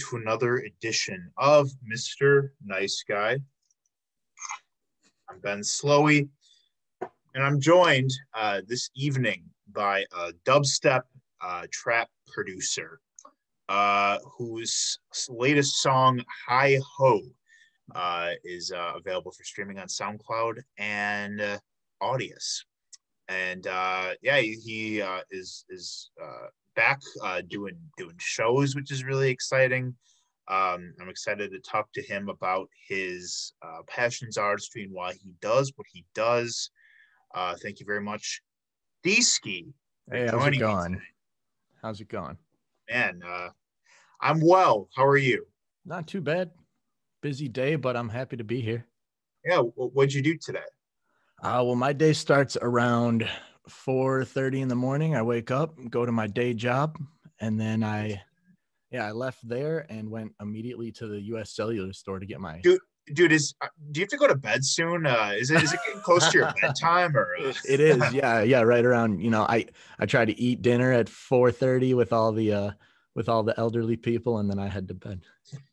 to another edition of Mr. Nice Guy. I'm Ben Slowey, and I'm joined uh, this evening by a dubstep uh, trap producer uh, whose latest song, Hi Ho, uh, is uh, available for streaming on SoundCloud and uh, Audius. And uh, yeah, he, is is back uh, doing doing shows, which is really exciting. Um, I'm excited to talk to him about his uh, passions, artistry, and why he does what he does. Uh, thank you very much, D-Ski. Hey, how's it going? How's it going? Man, uh, I'm well. How are you? Not too bad. Busy day, but I'm happy to be here. Yeah, what'd you do today? Uh, well, my day starts around 4:30 in the morning. I wake up, go to my day job, and then I, yeah, I left there and went immediately to the U.S. Cellular store to get my. Dude, Dude, is uh, do you have to go to bed soon? Uh, is it is it getting close to your bedtime or? Uh... It is, yeah, yeah, right around. You know, I I try to eat dinner at 4:30 with all the uh with all the elderly people, and then I head to bed.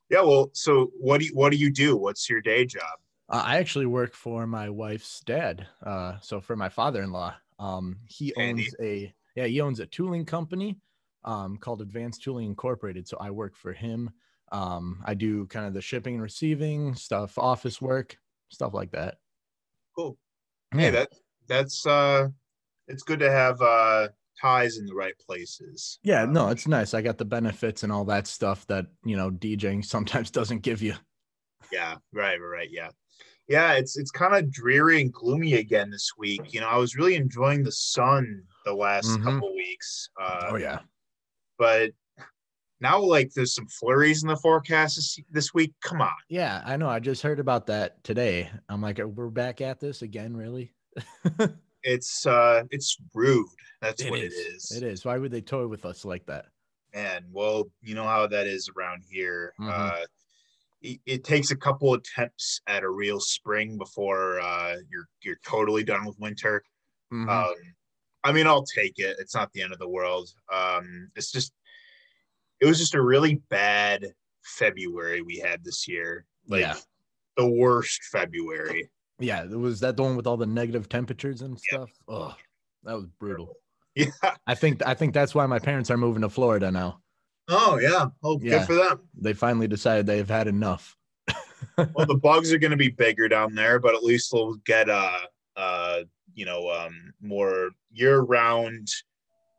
Yeah, well, so what do you, what do you do? What's your day job? Uh, I actually work for my wife's dad. Uh, so for my father-in-law, um, he owns a yeah, he owns a tooling company, um, called Advanced Tooling Incorporated. So I work for him. Um, I do kind of the shipping and receiving stuff, office work, stuff like that. Cool. Yeah. Hey, that that's uh, it's good to have uh ties in the right places. yeah, Uh, no, it's nice. I got the benefits and all that stuff that you know DJing sometimes doesn't give you. Yeah, right, right. Yeah. Yeah, it's it's kind of dreary and gloomy again this week. You know, I was really enjoying the sun the last Mhm. couple weeks. Uh, oh yeah, but now like there's some flurries in the forecast this, this week. Come on. yeah, I know. I just heard about that today. I'm like, we're back at this again, really? It's uh it's rude. That's It what is. it is. It is. Why would they toy with us like that? Man, well, you know how that is around here. Mhm. Uh it, it takes a couple attempts at a real spring before uh you're you're totally done with winter. Mhm. Um, I mean, I'll take it. It's not the end of the world. Um, it's just, it was just a really bad February we had this year. Like Yeah. the worst February. Yeah, it was that the one with all the negative temperatures and stuff. Oh, that was brutal. Yeah. I think I think that's why my parents are moving to Florida now. Oh yeah. Oh, Yeah. good for them. They finally decided they've had enough. Well, the bugs are going to be bigger down there, but at least they'll get uh uh you know um more year round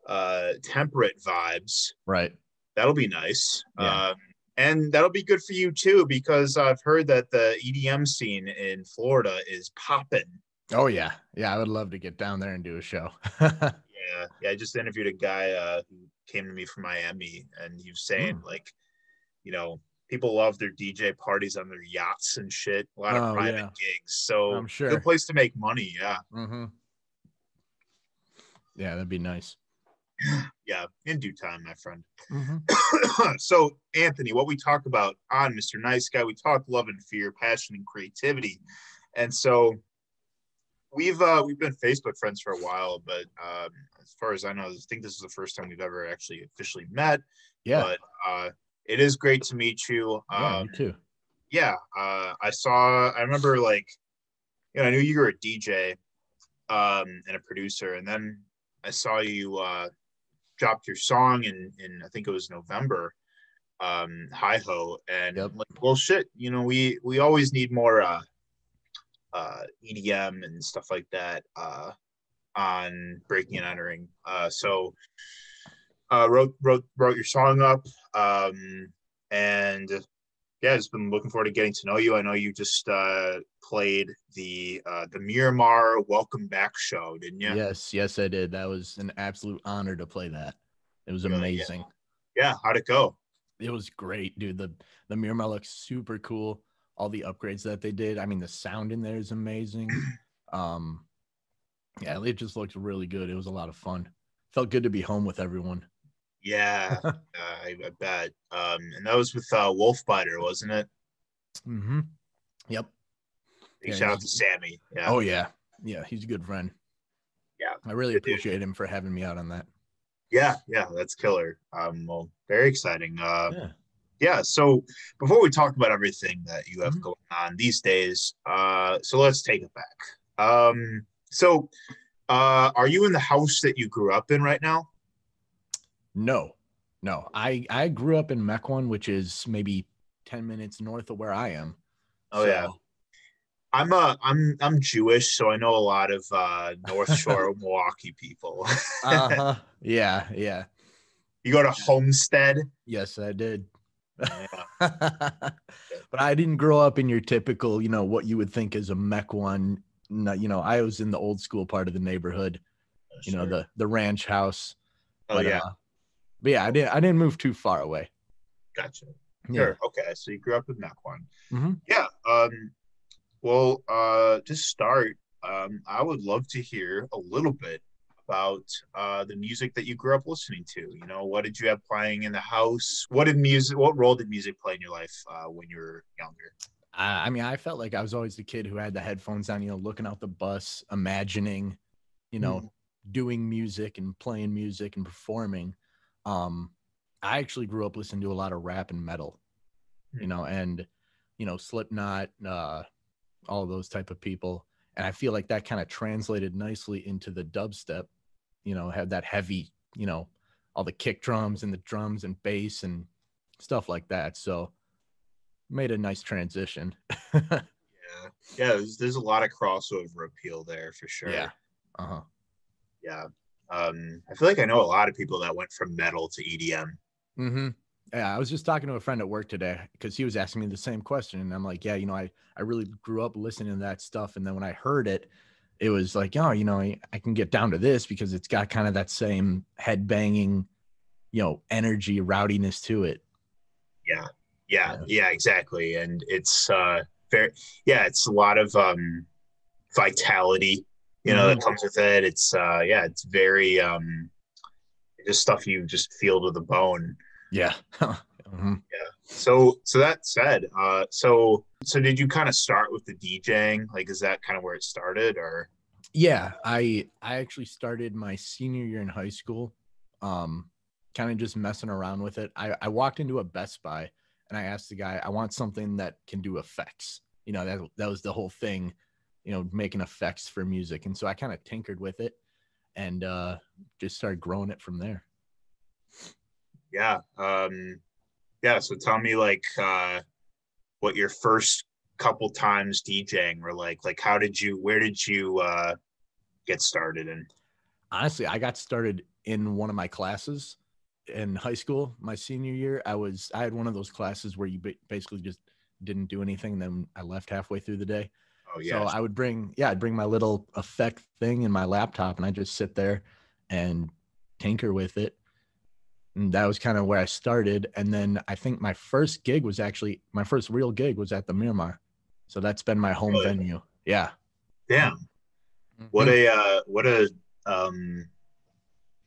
uh temperate vibes. Right. That'll be nice. Yeah. Um, and that'll be good for you too, because I've heard that the EDM scene in Florida is popping. Oh yeah. Yeah, I would love to get down there and do a show. Yeah, yeah. I just interviewed a guy uh, who came to me from Miami, and he was saying Hmm. like, you know, people love their DJ parties on their yachts and shit. A lot of Oh, private yeah. gigs, so I'm sure. good place to make money. Yeah, mm-hmm. Yeah, that'd be nice. yeah. In due time, my friend. Mm-hmm. so, Anthony, what we talk about on Mr. Nice Guy, we talk love and fear, passion and creativity, and so we've uh, we've been Facebook friends for a while, but um, as far as I know, I think this is the first time we've ever actually officially met. Yeah. But uh, it is great to meet you. yeah, Um, me too. yeah, uh, I saw. I remember like, you know, I knew you were a DJ um, and a producer, and then I saw you uh, dropped your song in in I think it was November, um, Hi Ho, and Yep. like, well, shit, you know, we we always need more uh, uh, EDM and stuff like that uh, on breaking and entering. Uh, so. Uh, wrote wrote wrote your song up, um, and yeah, just been looking forward to getting to know you. I know you just uh, played the uh, the Miramar Welcome Back show, didn't you? Yes, yes, I did. That was an absolute honor to play that. It was Yeah, yeah. amazing. Yeah, how'd it go? It was great, dude. The the Miramar looks super cool. All the upgrades that they did. I mean, the sound in there is amazing. Um, yeah, it just looked really good. It was a lot of fun. Felt good to be home with everyone. Yeah, uh, I, I bet. Um, and that was with uh, Wolfbiter, wasn't it? Mm-hmm. Yep. Big Yeah, shout out to Sammy. Yeah. Oh yeah, yeah. He's a good friend. Yeah, I really good dude. appreciate him for having me out on that. yeah, yeah, that's killer. Um, well, very exciting. Uh, Yeah. Yeah. So before we talk about everything that you have Mhm. going on these days, uh, so let's take it back. Um, so, uh, are you in the house that you grew up in right now? No, no. I I grew up in Mequon, which is maybe ten minutes north of where I am. Oh, yeah. I'm uh I'm I'm Jewish, so I know a lot of uh North Shore Milwaukee people. uh-huh. Yeah, yeah. you go to Homestead. Yes, I did. But I didn't grow up in your typical, you know, what you would think is a Mequon. No, you know, I was in the old school part of the neighborhood. You know, the the ranch house. oh but, yeah, uh, but yeah, I didn't I didn't move too far away. gotcha. Yeah. Sure. Okay, so you grew up in Mequon. Mhm. Yeah. Um. Well, uh, to start, um, I would love to hear a little bit about uh the music that you grew up listening to. You know, what did you have playing in the house? What did music? What role did music play in your life uh, when you were younger? I, I mean, I felt like I was always the kid who had the headphones on, you know, looking out the bus, imagining, you know, Mhm. doing music and playing music and performing. Um, I actually grew up listening to a lot of rap and metal, you Hmm. know, and you know, Slipknot, uh, all those type of people. And I feel like that kind of translated nicely into the dubstep, you know, had that heavy, you know, all the kick drums and the drums and bass and stuff like that. So made a nice transition. Yeah. Yeah. There's, there's a lot of crossover appeal there for sure. Yeah. Uh-huh. Yeah. Um, I feel like I know a lot of people that went from metal to EDM. Mm-hmm. Yeah, I was just talking to a friend at work today because he was asking me the same question, and I'm like, yeah, you know, I I really grew up listening to that stuff, and then when I heard it, it was like, oh, you know, I, I can get down to this because it's got kind of that same head banging, you know, energy, rowdiness to it. Yeah. Yeah. Yeah. Yeah. Exactly. And it's uh very yeah. It's a lot of um vitality. You know that Mhm. comes with it. It's uh yeah. It's very um just stuff you just feel to the bone. Yeah. Mhm. So so that said, uh so so did you kind of start with the DJing? Like is that kind of where it started or Yeah, I I actually started my senior year in high school, um, kind of just messing around with it. I, I walked into a Best Buy and I asked the guy, I want something that can do effects. You know, that that was the whole thing, you know, making effects for music. And so I kind of tinkered with it and uh just started growing it from there. yeah. Um yeah, so tell me like uh what your first couple times DJing were like. Like how did you where did you uh get started And honestly i got started in one of my classes in high school my senior year i was i had one of those classes where you basically just didn't do anything and then i left halfway through the day Oh yeah. so i would bring yeah i'd bring my little effect thing in my laptop and i just sit there and tinker with it and that was kind of where i started and then i think my first gig was actually my first real gig was at the miramar so that's been my home Really? venue yeah Damn. What Mhm. a uh what a um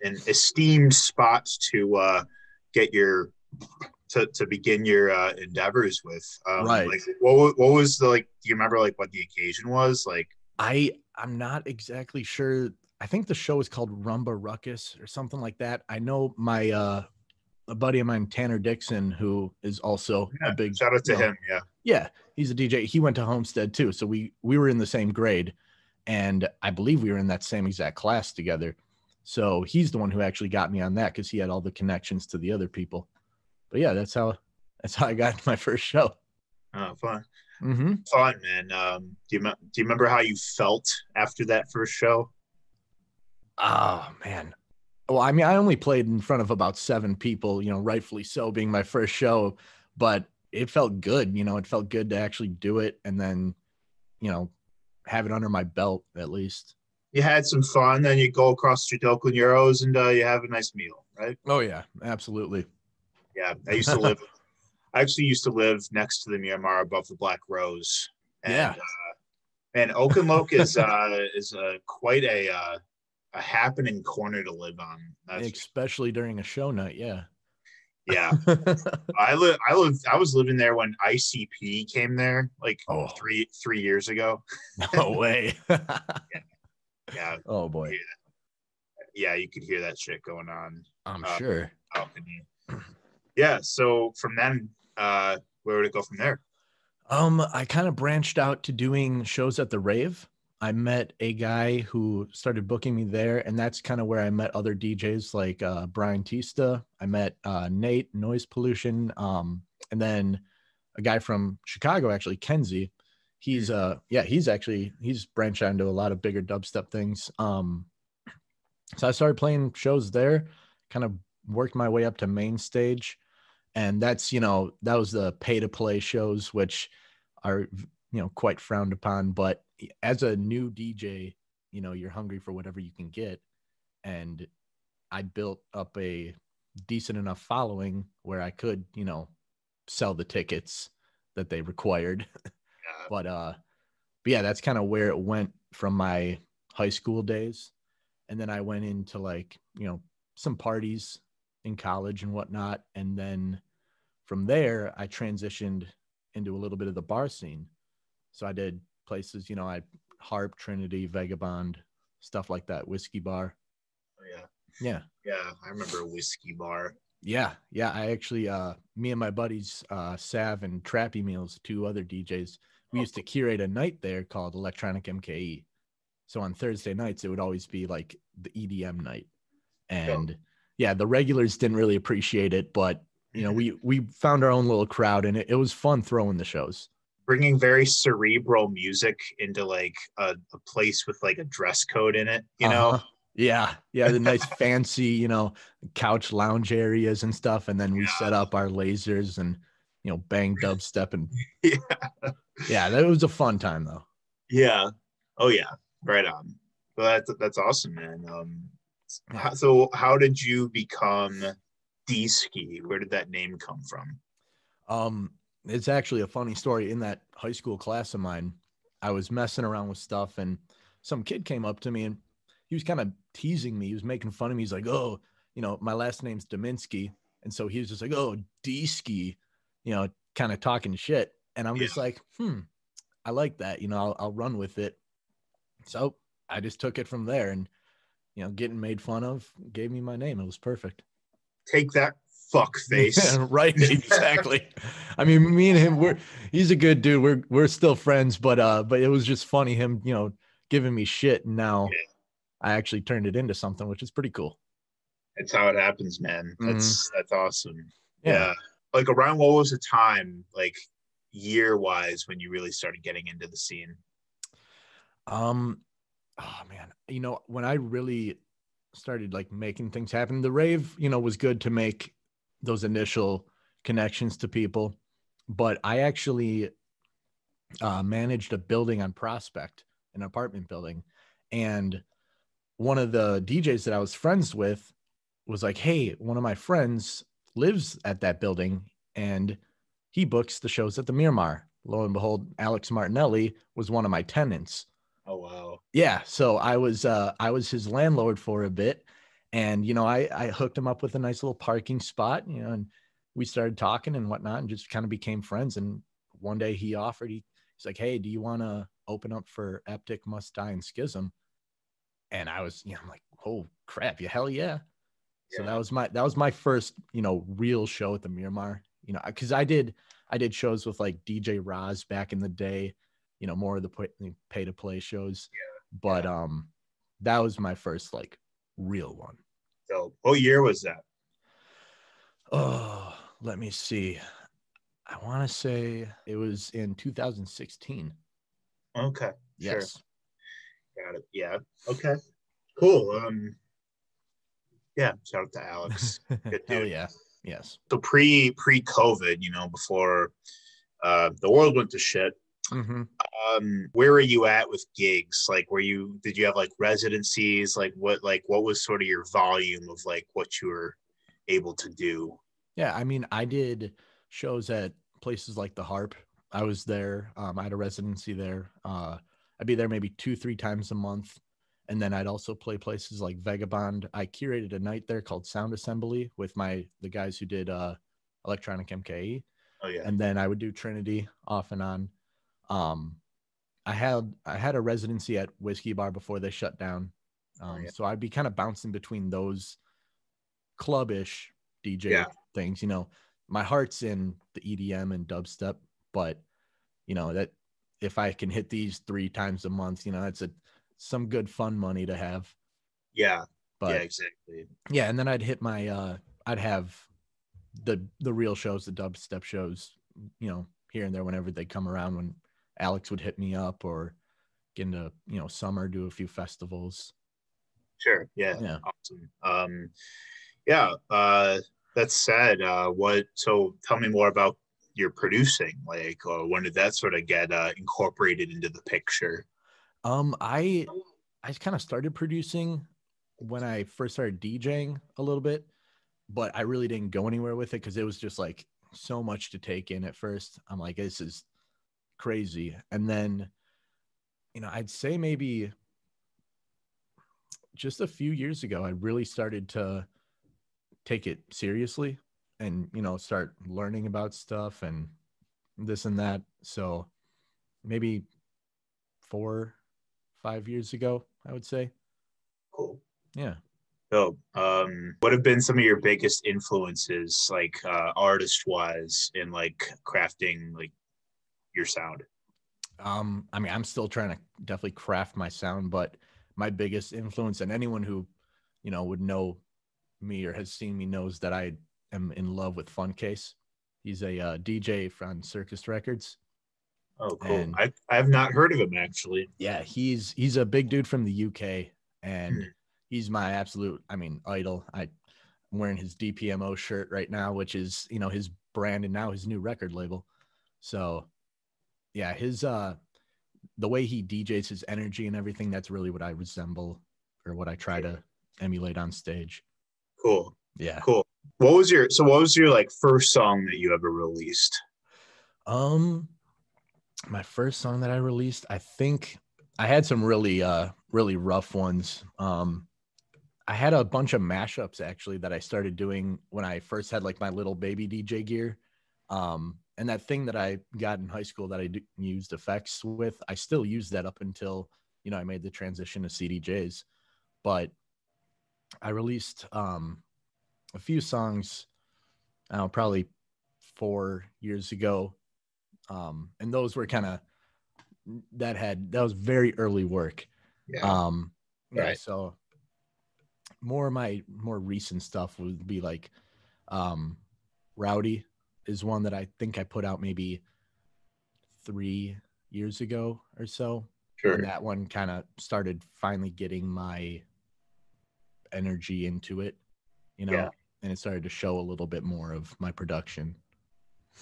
an esteemed spot to uh get your to, to begin your uh endeavors with. Um Right. like what what was the like do you remember like what the occasion was? Like I I'm not exactly sure. I think the show is called Rumba Ruckus or something like that. I know my uh a buddy of mine, Tanner Dixon, who is also yeah, a big shout out to you know, him. Yeah. yeah, he's a DJ. He went to Homestead too. So we we were in the same grade and I believe we were in that same exact class together. So he's the one who actually got me on that because he had all the connections to the other people. But yeah, that's how that's how I got my first show. Oh fun. Mm-hmm. Fun, man. Um do you do you remember how you felt after that first show? Oh man. Well, I mean, I only played in front of about seven people, you know, rightfully so, being my first show, but it felt good. You know, it felt good to actually do it and then, you know, have it under my belt at least. You had some fun, then you go across the street to Oakland Gyros and uh, you have a nice meal, right? Oh yeah, absolutely. Yeah, I used to live. I actually used to live next to the Miramar above the Black Rose. And, Yeah. Uh, and Oakenloke is uh, is uh, quite a uh, a happening corner to live on. That's, Especially during a show night. Yeah. yeah, I live. I live. I was living there when ICP came there, like Oh. three three years ago. no way. Yeah, oh boy. yeah, you could hear that shit going on. I'm Uh, sure. balcony. Yeah, so from then uh, where would it go from there? Um, I kind of branched out to doing shows at the rave. I met a guy who started booking me there, and that's kind of where I met other DJs like uh, Brian Tista. I met uh, Nate Noise Pollution, um, and then a guy from Chicago, actually Kenzie. He's uh yeah, he's actually he's branched out into a lot of bigger dubstep things. Um, so I started playing shows there, kind of worked my way up to main stage, and that's you know that was the pay to play shows, which are you know quite frowned upon, but as a new DJ, you know, you're hungry for whatever you can get. And I built up a decent enough following where I could, you know, sell the tickets that they required. Yeah. but uh but yeah, that's kind of where it went from my high school days. And then I went into like, you know, some parties in college and whatnot. And then from there, I transitioned into a little bit of the bar scene. So I did places, you know, I Harp, Trinity, Vagabond, stuff like that, Whiskey Bar. Oh, yeah. Yeah. Yeah. I remember Whiskey Bar. Yeah. Yeah. I actually, uh, me and my buddies, uh, Sav and Trappy Meals, two other DJs, we oh. used to curate a night there called Electronic MKE. So on Thursday nights, it would always be like the EDM night. And oh. yeah, the regulars didn't really appreciate it, but you know, we we found our own little crowd and it, it was fun throwing the shows bringing very cerebral music into like a, a place with like a dress code in it you uh-huh. know yeah. Yeah the nice fancy you know couch lounge areas and stuff and then we yeah. set up our lasers and you know bang dubstep and yeah. Yeah that was a fun time though. Yeah. Oh yeah. Right on. Well that's that's awesome man. Um so how did you become d-ski? Where did that name come from? Um it's actually a funny story. In that high school class of mine, I was messing around with stuff, and some kid came up to me and he was kind of teasing me. He was making fun of me. He's like, "Oh, you know, my last name's Dominsky," and so he was just like, "Oh, D-ski," you know, kind of talking shit. And I'm yeah. just like, "Hmm, I like that. You know, I'll, I'll run with it." So I just took it from there, and you know, getting made fun of gave me my name. It was perfect. Take that fuck face. right, exactly. I mean, me and him, we're he's a good dude. We're we're still friends, but uh, but it was just funny him, you know, giving me shit. And now yeah. I actually turned it into something, which is pretty cool. That's how it happens, man. That's mm-hmm. that's awesome. Yeah. yeah. Like around what was the time, like year wise, when you really started getting into the scene? Um, oh man, you know, when I really started like making things happen, the rave, you know, was good to make those initial connections to people. But I actually uh, managed a building on Prospect, an apartment building. And one of the DJs that I was friends with was like, Hey, one of my friends lives at that building and he books the shows at the Miramar. Lo and behold, Alex Martinelli was one of my tenants. Oh wow. Yeah. So I was uh I was his landlord for a bit and you know I I hooked him up with a nice little parking spot, you know, and we started talking and whatnot, and just kind of became friends. And one day he offered, he, he's like, "Hey, do you want to open up for Eptic Must Die and Skism?" And I was, you know, I'm like, "Oh crap, yeah, hell yeah!" yeah. So that was my that was my first, you know, real show at the Miramar. You know, because I did I did shows with like DJ Roz back in the day, you know, more of the pay to play shows. Yeah. But um, that was my first like real one. So, what year was that? Oh, let me see. I want to say it was in 2016. Okay. Yes. Sure. Got it. Yeah. Okay. Cool. Um. Yeah. Shout out to Alex. Good Hell yeah. Yes. So pre pre COVID, you know, before uh, the world went to shit, Mm-hmm. Um, where are you at with gigs? Like, were you did you have like residencies? Like, what like what was sort of your volume of like what you were able to do? Yeah, I mean, I did shows at places like the Harp. I was there. Um, I had a residency there. Uh, I'd be there maybe two, three times a month. And then I'd also play places like Vagabond. I curated a night there called Sound Assembly with my the guys who did uh, Electronic MKE. Oh yeah. And then I would do Trinity off and on. Um, I had I had a residency at Whiskey Bar before they shut down, oh, um, oh, yeah. so I'd be kind of bouncing between those clubbish DJ yeah. things. You know, my heart's in the EDM and dubstep, but you know that if I can hit these three times a month, you know that's a some good fun money to have. Yeah. But yeah, exactly. yeah, and then I'd hit my uh I'd have the the real shows, the dubstep shows, you know, here and there whenever they come around when Alex would hit me up or get into, you know, summer, do a few festivals. Sure. Yeah. Yeah. Awesome. Um, yeah. Uh, that said, uh, what? So, tell me more about your producing. Like, or when did that sort of get uh, incorporated into the picture? Um, I I kind of started producing when I first started DJing a little bit, but I really didn't go anywhere with it because it was just like so much to take in at first. I'm like, this is crazy. And then, you know, I'd say maybe just a few years ago, I really started to take it seriously and, you know, start learning about stuff and this and that. So maybe four, five years ago, I would say. Cool. Yeah. So, um, what have been some of your biggest influences, like uh, artist-wise, in like crafting like your sound? Um, I mean, I'm still trying to definitely craft my sound, but my biggest influence and anyone who, you know, would know me or has seen me knows that I am in love with Funcase. He's a uh, DJ from Circus Records. Oh, cool. And- I I have not heard of him actually. Yeah, he's he's a big dude from the UK, and Hmm. he's my absolute, I mean, idol. I, I'm wearing his DPMO shirt right now, which is you know his brand and now his new record label. So, yeah, his uh, the way he DJs his energy and everything, that's really what I resemble or what I try to emulate on stage. Cool. Yeah. Cool. What was your so? What was your like first song that you ever released? Um, my first song that I released, I think I had some really, uh, really rough ones. Um, I had a bunch of mashups actually that I started doing when I first had like my little baby DJ gear. Um, and that thing that I got in high school that I used effects with, I still use that up until you know I made the transition to CDJs. But I released um, a few songs, I probably four years ago um and those were kind of that had that was very early work Yeah. um yeah Right. so more of my more recent stuff would be like um rowdy is one that i think i put out maybe three years ago or so sure. and that one kind of started finally getting my energy into it you know Yeah. and it started to show a little bit more of my production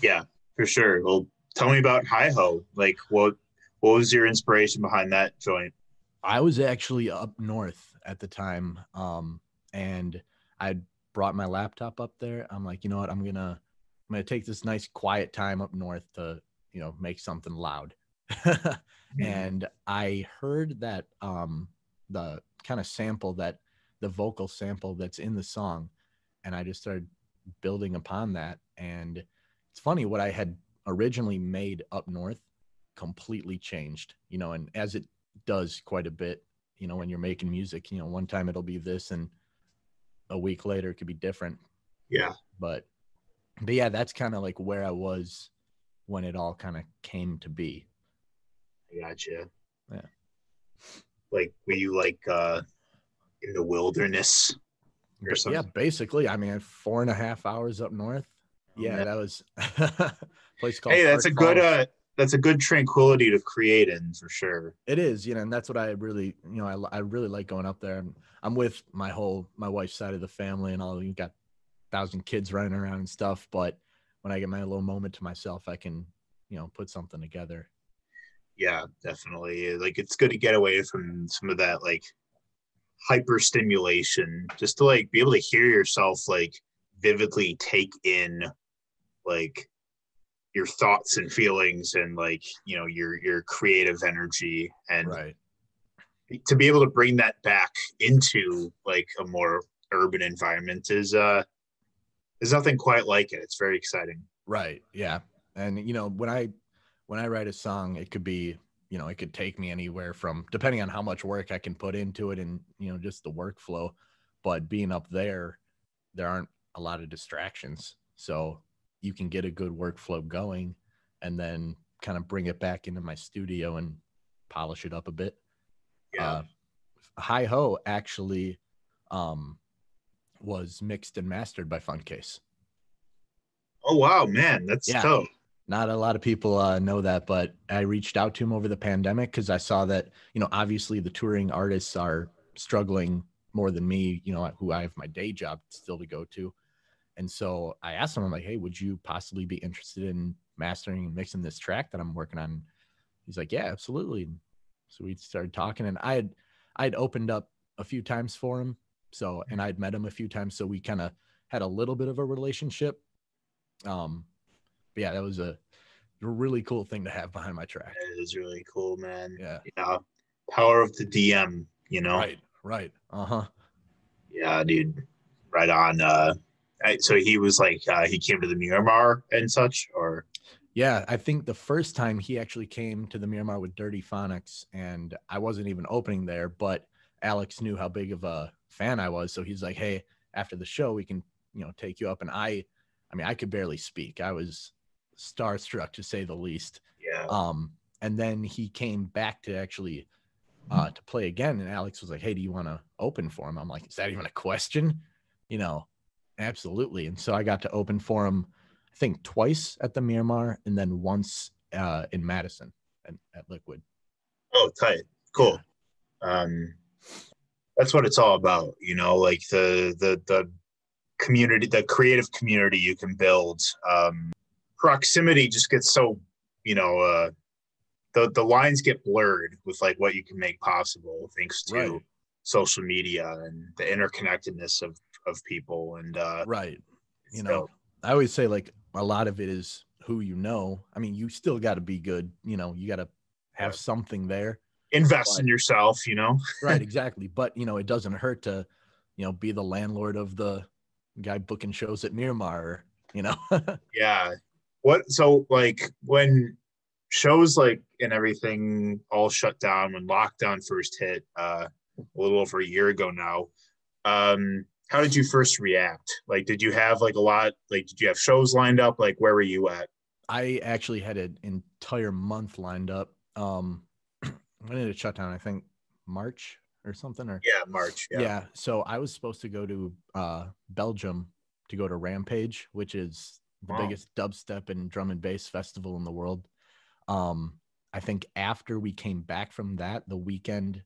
Yeah, for sure. Well, tell me about Hi Ho. Like, what what was your inspiration behind that joint? I was actually up north at the time, um, and I brought my laptop up there. I'm like, you know what? I'm gonna I'm gonna take this nice quiet time up north to you know make something loud. and I heard that um, the kind of sample that the vocal sample that's in the song, and I just started building upon that. And it's funny what I had originally made up north completely changed, you know, and as it does quite a bit, you know, when you're making music, you know, one time it'll be this and a week later it could be different. Yeah, But but yeah, that's kind of like where I was when it all kind of came to be. I gotcha. Yeah. Like, were you like uh in the wilderness or something? yeah, basically. I mean, four and a half hours up north. Yeah, Yeah. that was a place called. Hey, that's a Park good Falls. uh that's a good tranquility to create in for sure. It is, you know, and that's what I really, you know, I, I really like going up there. I'm, I'm with my whole, my wife's side of the family and all. You got thousand kids running around and stuff, but when I get my little moment to myself, I can, you know, put something together. Yeah, definitely. Like it's good to get away from some of that like hyper stimulation just to like be able to hear yourself like vividly take in like your thoughts and feelings and like you know your your creative energy and Right. to be able to bring that back into like a more urban environment is uh there's nothing quite like it it's very exciting Right. Yeah. And you know, when I when I write a song, it could be, you know, it could take me anywhere from depending on how much work I can put into it and, you know, just the workflow. But being up there, there aren't a lot of distractions. So you can get a good workflow going and then kind of bring it back into my studio and polish it up a bit. Yeah. Uh, Hi Ho actually um, was mixed and mastered by Funcase. oh wow, man, that's Yeah. dope. Not a lot of people uh, know that, but I reached out to him over the pandemic because I saw that, you know, obviously the touring artists are struggling more than me, you know, who I have my day job still to go to. And so I asked him, I'm like, hey, would you possibly be interested in mastering and mixing this track that I'm working on? He's like, yeah, absolutely. So we started talking, and I had I had opened up a few times for him, so and I'd met him a few times, so we kind of had a little bit of a relationship. Um, but yeah, that was a, really cool thing to have behind my track. That is really cool, man. Yeah. Yeah. Power of the DM, you know? Right. Right. Uh huh. Yeah, dude. Right on. Uh I, so he was like uh he came to the Miramar and such, or Yeah, I think the first time he actually came to the Miramar with Dirtyphonics, and I wasn't even opening there, but Alex knew how big of a fan I was, so he's like, "Hey, after the show, we can, you know, take you up." And I, I mean, I could barely speak. I was starstruck to say the least. yeah. Um, and then he came back to actually uh, to play again, and Alex was like, "Hey, do you want to open for him?" I'm like, "Is that even a question?" You know, absolutely. And so I got to open for him, I think twice at the Miramar, and then once uh, in Madison and at Liquid. Oh, tight. Cool. Um that's what it's all about, you know, like the the the community, the creative community you can build. Um proximity just gets so, you know, uh the the lines get blurred with like what you can make possible thanks to Right. social media and the interconnectedness of of people and uh Right. You know, dope. I always say like a lot of it is who you know. I mean, you still got to be good. You know, you got to have Yeah. something there. Invest in yourself, you know. right exactly but you know it doesn't hurt to you know be the landlord of the guy booking shows at miramar you know Yeah. What so like when shows like and everything all shut down when lockdown first hit uh a little over a year ago now. Um how did you first react? Like did you have like a lot like did you have shows lined up? Like where were you at? i actually had an entire month lined up um when did it shut down i think march or something or Yeah, March. yeah. Yeah. so i was supposed to go to uh belgium to go to rampage which is the Wow. biggest dubstep and drum and bass festival in the world um i think after we came back from that the weekend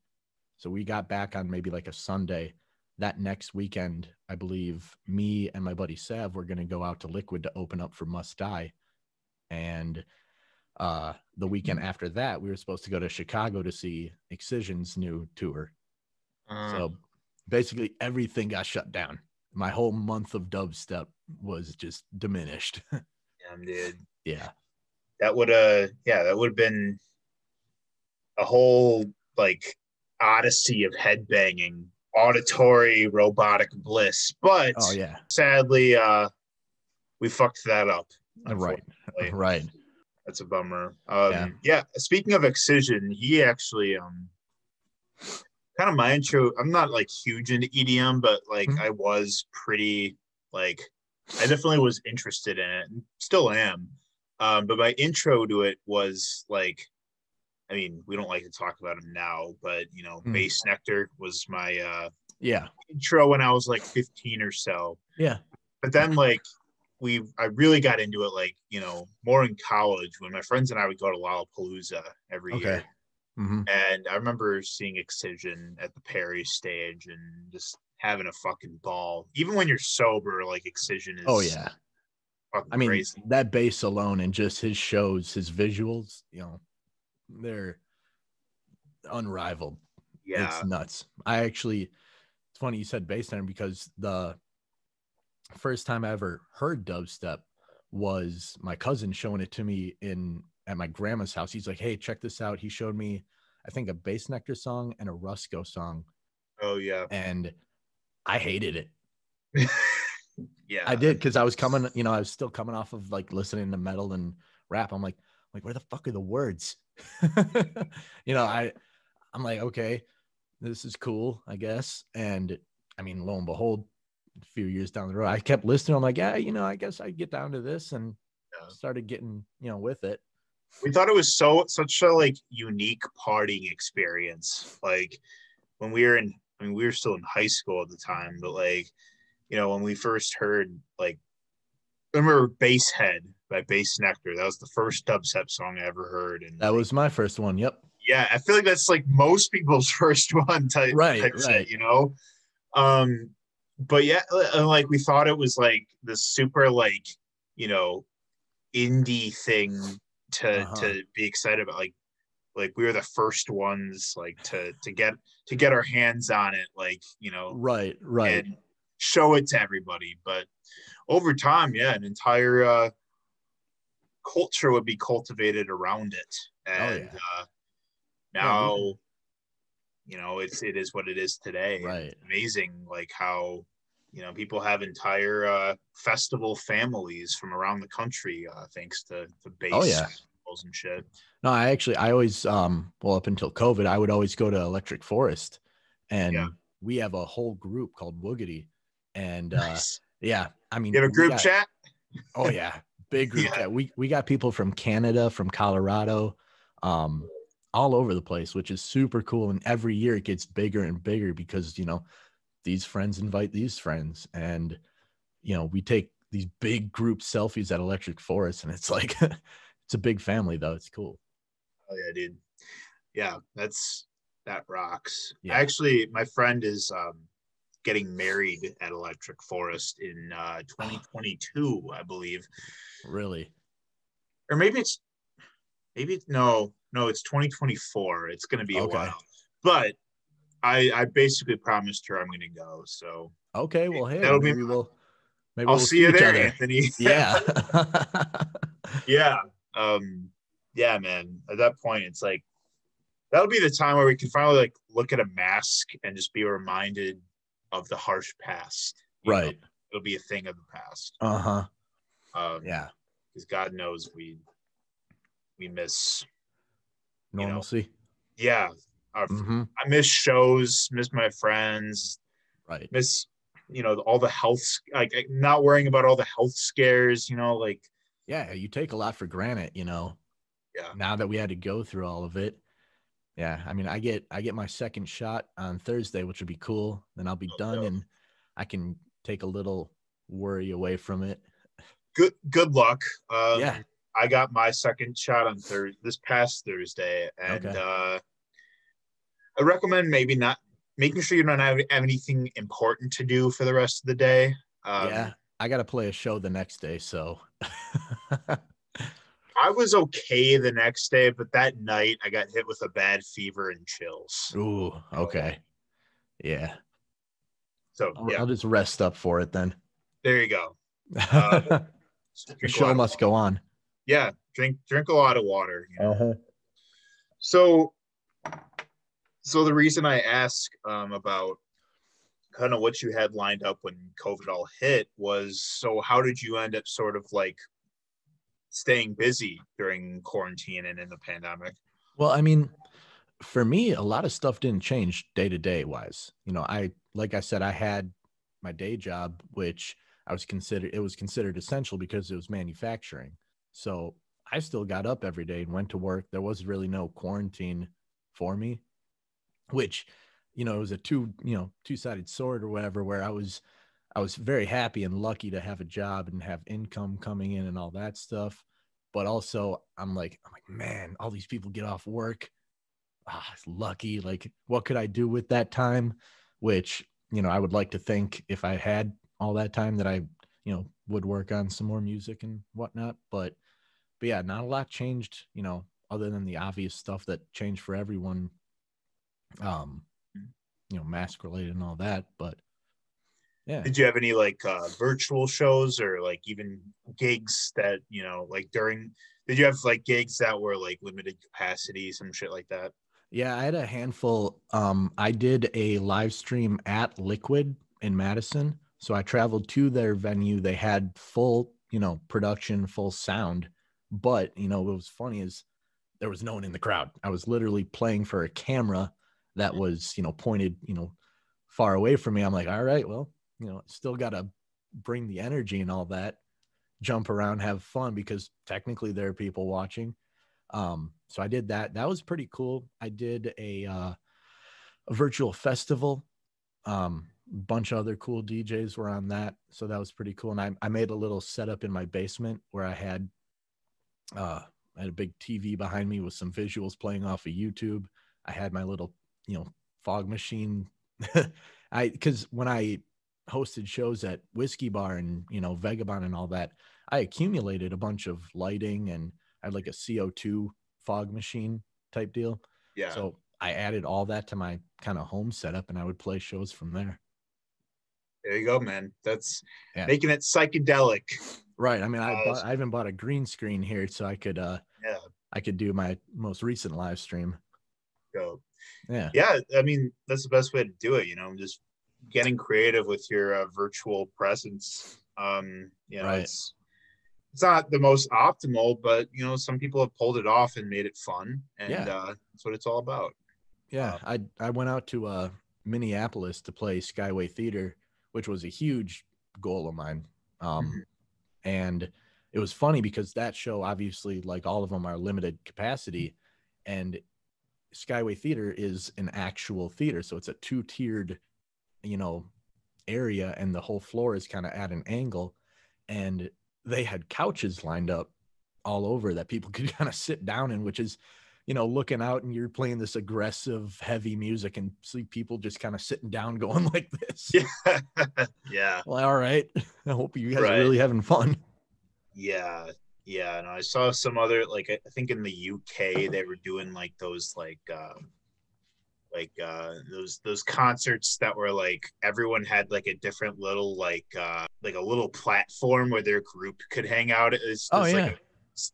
so we got back on maybe like a sunday that next weekend i believe me and my buddy sav were going to go out to liquid to open up for must die and uh the weekend after that we were supposed to go to chicago to see excision's new tour Uh, so basically everything got shut down. My whole month of dubstep was just diminished. damn, dude. yeah. That would uh yeah, that would have been a whole like odyssey of headbanging, auditory robotic bliss. But Oh yeah. sadly uh we fucked that up Right. Right. That's a bummer um Yeah. yeah. speaking of excision he actually um kind of my intro i'm not like huge into edm but like Mhm. i was pretty like i definitely was interested in it and still am um but my intro to it was like i mean we don't like to talk about him now but you know Mm. Bassnectar was my uh Yeah. intro when i was like 15 or so Yeah. but then like we i really got into it like you know more in college when my friends and i would go to lollapalooza every Okay. year hmm and i remember seeing excision at the perry stage and just having a fucking ball even when you're sober like excision is Oh yeah. I mean crazy. that bass alone and just his shows, his visuals, you know, they're unrivaled. yeah It's nuts. I actually it's funny you said Bassnectar because the first time I ever heard dubstep was my cousin showing it to me in at my grandma's house. He's like, "Hey, check this out." He showed me I think a Bassnectar song and a Rusko song oh yeah and I hated it. yeah I did cuz I was coming, you know, I was still coming off of like listening to metal and rap. I'm like like where the fuck are the words? you know, I I'm like, okay, this is cool, I guess. And I mean, lo and behold, a few years down the road. I kept listening. I'm like, yeah, you know, I guess I get down to this and Yeah. started getting, you know, with it. we thought it was so such a like unique partying experience like when we were in i mean we were still in high school at the time but like you know when we first heard like I remember bass head by Bassnectar that was the first dubstep song i ever heard and That was my first one. Yep. yeah i feel like that's like most people's first one type, Right, type right. you know um but yeah uh, like we thought it was like the super like you know indie thing to Uh-huh. to be excited about like like we were the first ones like to to get to get our hands on it like you know Right. Right. and show it to everybody but over time yeah an entire uh culture would be cultivated around it and yeah. uh now we you know it's it is what it is today Right. amazing like how you know people have entire uh festival families from around the country uh thanks to the bass Oh, yeah. and shit No, I actually, I always, um, well, up until COVID, I would always go to Electric Forest, and Yeah. we have a whole group called Woogity, and uh, yeah, I mean, you have a group got- chat Oh yeah, big group Yeah. chat. We we got people from Canada, from Colorado, um, all over the place, which is super cool. And every year it gets bigger and bigger because you know these friends invite these friends, and you know we take these big group selfies at Electric Forest, and it's like it's a big family though. It's cool. Oh yeah, dude. Yeah, that's that rocks. Yeah. Actually, my friend is um getting married at Electric Forest in uh 2022, I believe. Really. Or maybe it's maybe it's no, no, it's 2024. It's gonna be a Okay. while. But I I basically promised her I'm gonna go. So Okay. Well, hey, That'll be- maybe we'll maybe I'll we'll see you each there, other. Anthony. Yeah. yeah. Um, yeah, man. At that point, it's like that'll be the time where we can finally like look at a mask and just be reminded of the harsh past. you know? right. It'll be a thing of the past. Uh huh. Um, Yeah. Because God knows we we miss. You know, Normalcy. Yeah. Our, hmm I miss shows. Miss my friends. Right. Miss you know all the health like not worrying about all the health scares. You know like yeah you take a lot for granted you know Yeah. now that we had to go through all of it yeah i mean i get i get my second shot on thursday which would be cool then i'll be Oh, done and i can take a little worry away from it good good luck. Um, Yeah. I got my second shot on Thursday this past Thursday, and Okay. uh, I recommend maybe not making sure you don't have, have anything important to do for the rest of the day. Um, yeah i gotta play a show the next day so I was okay the next day, but that night I got hit with a bad fever and chills. ooh okay yeah So I'll, yeah, I'll just rest up for it then there you go. Uh, the Drink a lot show must go on Yeah, drink drink a lot of water. You know? uh-huh. So, so the reason I ask um, about kind of what you had lined up when COVID all hit was so how did you end up sort of like staying busy during quarantine and in the pandemic? Well, I mean, for me, a lot of stuff didn't change day to day wise. You know, I like I said, I had my day job, which I was considered it was considered essential because it was manufacturing. So I still got up every day and went to work. There was really no quarantine for me, which, you know, it was a two, you know, two-sided sword or whatever, where I was I was very happy and lucky to have a job and have income coming in and all that stuff. But also I'm like, I'm like, man, all these people get off work. Ah, it's lucky. Like, what could I do with that time? Which, you know, I would like to think if I had all that time that I, you know, would work on some more music and whatnot. But but yeah, not a lot changed, you know, other than the obvious stuff that changed for everyone. Um, you know, mask related and all that. But yeah. Did you have any like uh, virtual shows or like even gigs that you know like during? Did you have like gigs that were like limited capacity, some shit like that? Yeah, I had a handful. Um, I did a live stream at Liquid in Madison. So I traveled to their venue. They had full, you know, production, full sound. But, you know, what was funny is there was no one in the crowd. I was literally playing for a camera that was, you know, pointed, you know, far away from me. I'm like, all right, well, you know, still got to bring the energy and all that, jump around, have fun because technically there are people watching. Um, so I did that. That was pretty cool. I did a uh, a virtual festival. Um, bunch of other cool DJs were on that, so that was pretty cool. And I, I made a little setup in my basement where I had uh, I had a big TV behind me with some visuals playing off of YouTube. I had my little you know fog machine. I because when I hosted shows at Whiskey Bar and you know Vagabond and all that, I accumulated a bunch of lighting and I had like a CO2 fog machine type deal. Yeah. So I added all that to my kind of home setup and I would play shows from there. There you go, man. That's Yeah. making it psychedelic. Right. I mean, I, Uh, bought, I even bought a green screen here so I could uh Yeah. I could do my most recent live stream. Go. Yeah. Yeah, I mean that's the best way to do it. You know, just getting creative with your uh, virtual presence. Um, you know, Right. it's it's not the most optimal, but you know, some people have pulled it off and made it fun, and Yeah. uh, that's what it's all about. Yeah. I I went out to uh Minneapolis to play Skyway Theater, which was a huge goal of mine. Um Mhm. And it was funny because that show obviously like all of them are limited capacity. Mm-hmm. And skyway theater is an actual theater so it's a two-tiered you know area and the whole floor is kind of at an angle. And they had couches lined up all over that people could kind of sit down in which is you know looking out and you're playing this aggressive heavy music and see people just kind of sitting down going like this Yeah, yeah, well all right i hope you guys Right. are really having fun yeah, yeah. And I saw some other like I think in the UK they were doing like those like um like uh those those concerts that were like everyone had like a different little like uh like a little platform where their group could hang out it's, Oh, it's yeah. like, a,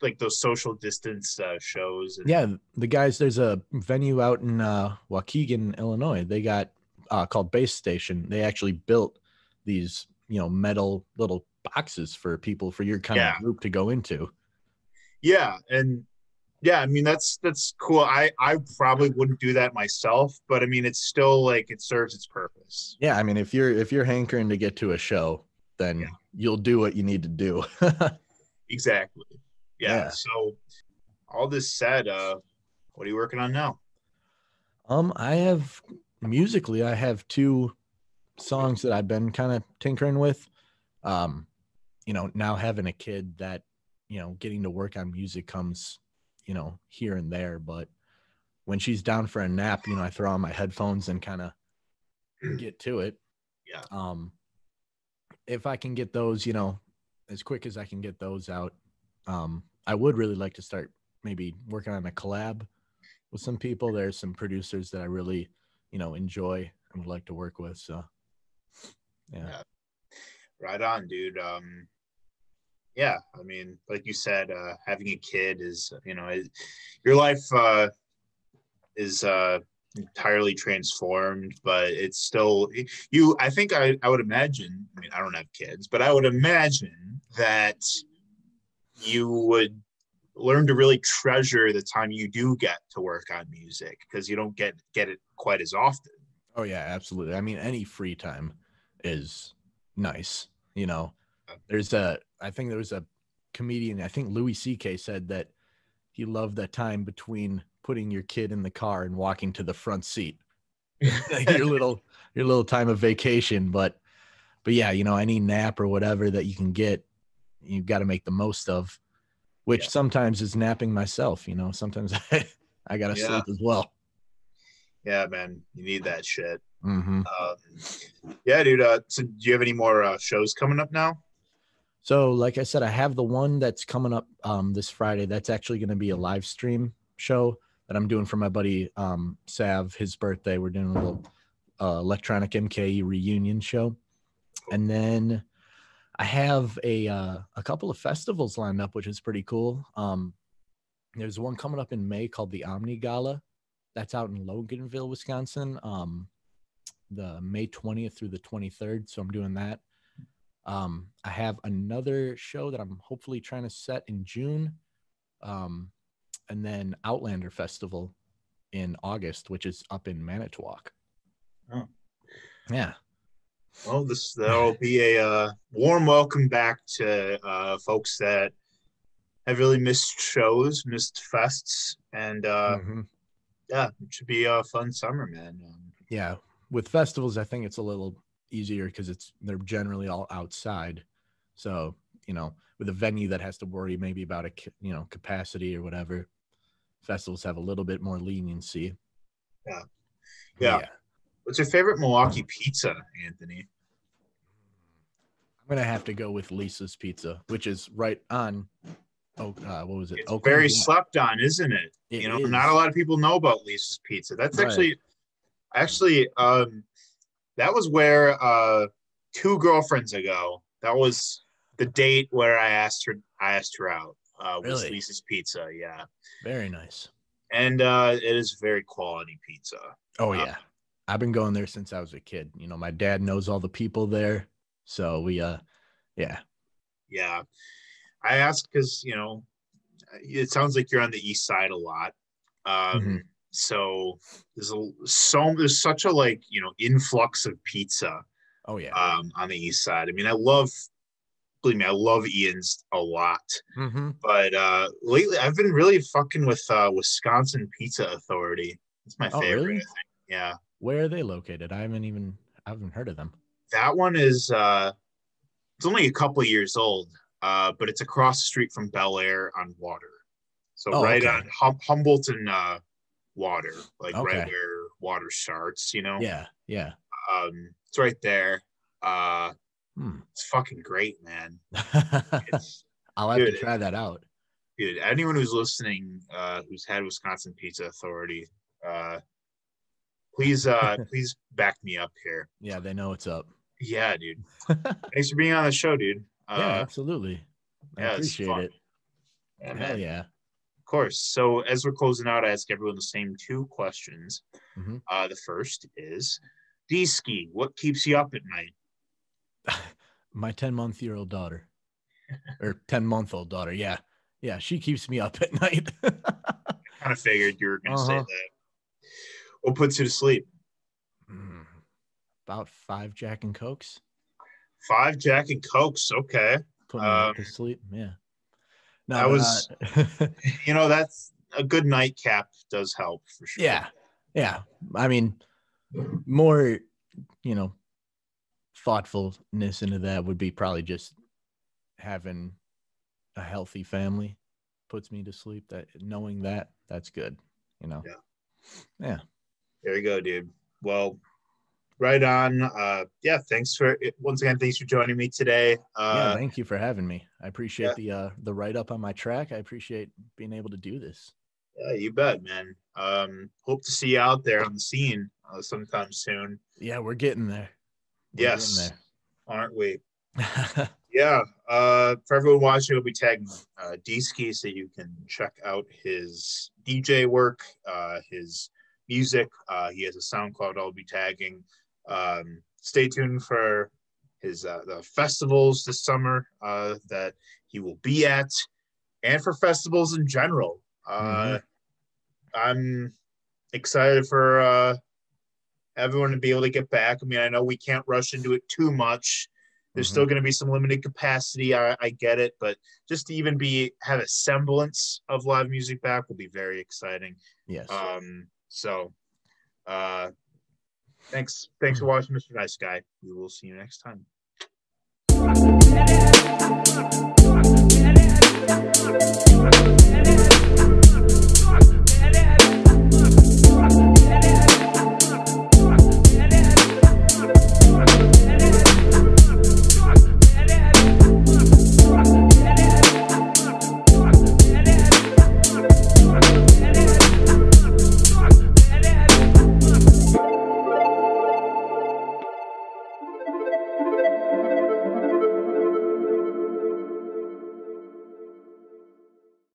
like those social distance uh shows and, Yeah, the guys. There's a venue out in uh, Waukegan, Illinois. They got uh, called Base Station. They actually built these, you know, metal little boxes for people for your kind Yeah. of group to go into. yeah and yeah i mean that's that's cool i i probably wouldn't do that myself but i mean it's still like it serves its purpose Yeah, I mean, if you're if you're hankering to get to a show, then Yeah. you'll do what you need to do. exactly yeah, Yeah. so all this said uh what are you working on now um, I have musically, I have two songs that I've been kind of tinkering with. Um, you know, now having a kid that, you know, getting to work on music comes, you know, here and there. But when she's down for a nap, you know, I throw on my headphones and kind of get to it. Yeah. Um, if I can get those, you know, as quick as I can get those out, um, I would really like to start maybe working on a collab with some people. There's some producers that I really, you know, enjoy and would like to work with. So, yeah. Yeah. right on dude um yeah i mean like you said uh having a kid is you know it, your life uh is uh entirely transformed but it's still you i think i i would imagine i mean i don't have kids but i would imagine that you would learn to really treasure the time you do get to work on music because you don't get get it quite as often Oh yeah, absolutely. I mean, any free time is nice. You know, there's a. I think there was a comedian. I think Louis C.K. said that he loved that time between putting your kid in the car and walking to the front seat. your little your little time of vacation, but but yeah, you know, any nap or whatever that you can get, you've got to make the most of. Which Yeah. sometimes is napping myself. You know, sometimes I, I gotta Yeah. sleep as well. yeah man you need that shit hmm Um, yeah, dude. Uh, so, do you have any more uh, shows coming up now? So, like I said, I have the one that's coming up um, this Friday. That's actually going to be a live stream show that I'm doing for my buddy um, Sav, his birthday. We're doing a little uh, electronic MKE reunion show, and then I have a uh, a couple of festivals lined up, which is pretty cool. Um, there's one coming up in May called the Omni Gala. That's out in Loganville, Wisconsin. Um, the May 20th through the 23rd. So I'm doing that. Um, I have another show that I'm hopefully trying to set in June. Um, and then Outlander Festival in August, which is up in Manitowoc. Oh. Yeah. Well, this that'll be a uh, warm welcome back to uh, folks that have really missed shows, missed fests, and uh, Mhm. yeah, it should be a fun summer, man. Um, Yeah, with festivals, I think it's a little easier because it's they're generally all outside. So you know, with a venue that has to worry maybe about a you know capacity or whatever, festivals have a little bit more leniency. Yeah. But Yeah. What's your favorite Milwaukee pizza, Anthony? I'm gonna have to go with Lisa's Pizza, which is right on. Oh, uh, what was it? It's Oakland very slept on, isn't it? It you know, is. not a lot of people know about Lisa's Pizza. That's Right. actually, actually, um, that was where uh, two girlfriends ago. That was the date where I asked her. I asked her out. Uh, was Really? Lisa's Pizza? Yeah, Very nice. and uh, it is very quality pizza. Oh Uh, yeah, I've been going there since I was a kid. You know, my dad knows all the people there, so we uh, yeah, Yeah, I asked because you know, it sounds like you're on the east side a lot. Um, Mhm. So there's a so there's such a like you know influx of pizza oh yeah. um, on the east side. I mean, I love, believe me, I love Ian's a lot. mm-hmm. But uh, lately, I've been really fucking with uh, Wisconsin Pizza Authority. It's my Oh, favorite. really? I think. Yeah, Where are they located? I haven't even I haven't heard of them. that one is. Uh, it's only a couple years old, uh, but it's across the street from Bel Air on Water. So Oh, right okay. on hum- Humboldt and uh, Water, like right where water starts. You know. Yeah, yeah. Um, it's right there. Uh, Hmm. it's fucking great, man. I'll have to try that out. dude anyone who's listening uh who's had wisconsin pizza authority uh please uh please back me up here Yeah, they know what's up. yeah dude thanks for being on the show dude yeah, uh absolutely. I yeah, appreciate it. yeah, Hell yeah. of course so as we're closing out i ask everyone the same two questions Mhm. uh the first is d ski what keeps you up at night My 10 month year old daughter or 10 month old daughter. Yeah. Yeah. She keeps me up at night. I kind of figured you were gonna say Uh-huh. that what puts you to sleep Mm, About five Jack and Cokes. five jack and cokes okay Put me right to Um, sleep. Yeah. No, that was- uh, you know that's a good nightcap does help for sure yeah. Yeah. I mean, more, you know, thoughtfulness into that would be probably just having a healthy family puts me to sleep. That knowing that, that's good. You know? Yeah. Yeah. There you go, dude. Well, right on. Uh, yeah, thanks for once again. Thanks for joining me today. yeah. Uh, Thank you for having me. I appreciate yeah. the uh the write up on my track. I appreciate being able to do this. yeah, you bet, man. Um, hope to see you out there on the scene uh, sometime soon. Yeah, we're getting there. We're getting yes, aren't we? Yeah. Uh, for everyone watching, we'll be tagging uh, D-Ski so you can check out his DJ work, uh, his music. Uh, he has a SoundCloud I'll be tagging. Um, stay tuned for his uh, the festivals this summer uh, that he will be at, and for festivals in general. Uh, I'm excited for uh, everyone to be able to get back. I mean, I know we can't rush into it too much. There's Mhm. still going to be some limited capacity. I, I get it, but just to even be have a semblance of live music back will be very exciting. yes. Um, so, uh, thanks, thanks for watching, Mr. Nice Guy. We will see you next time.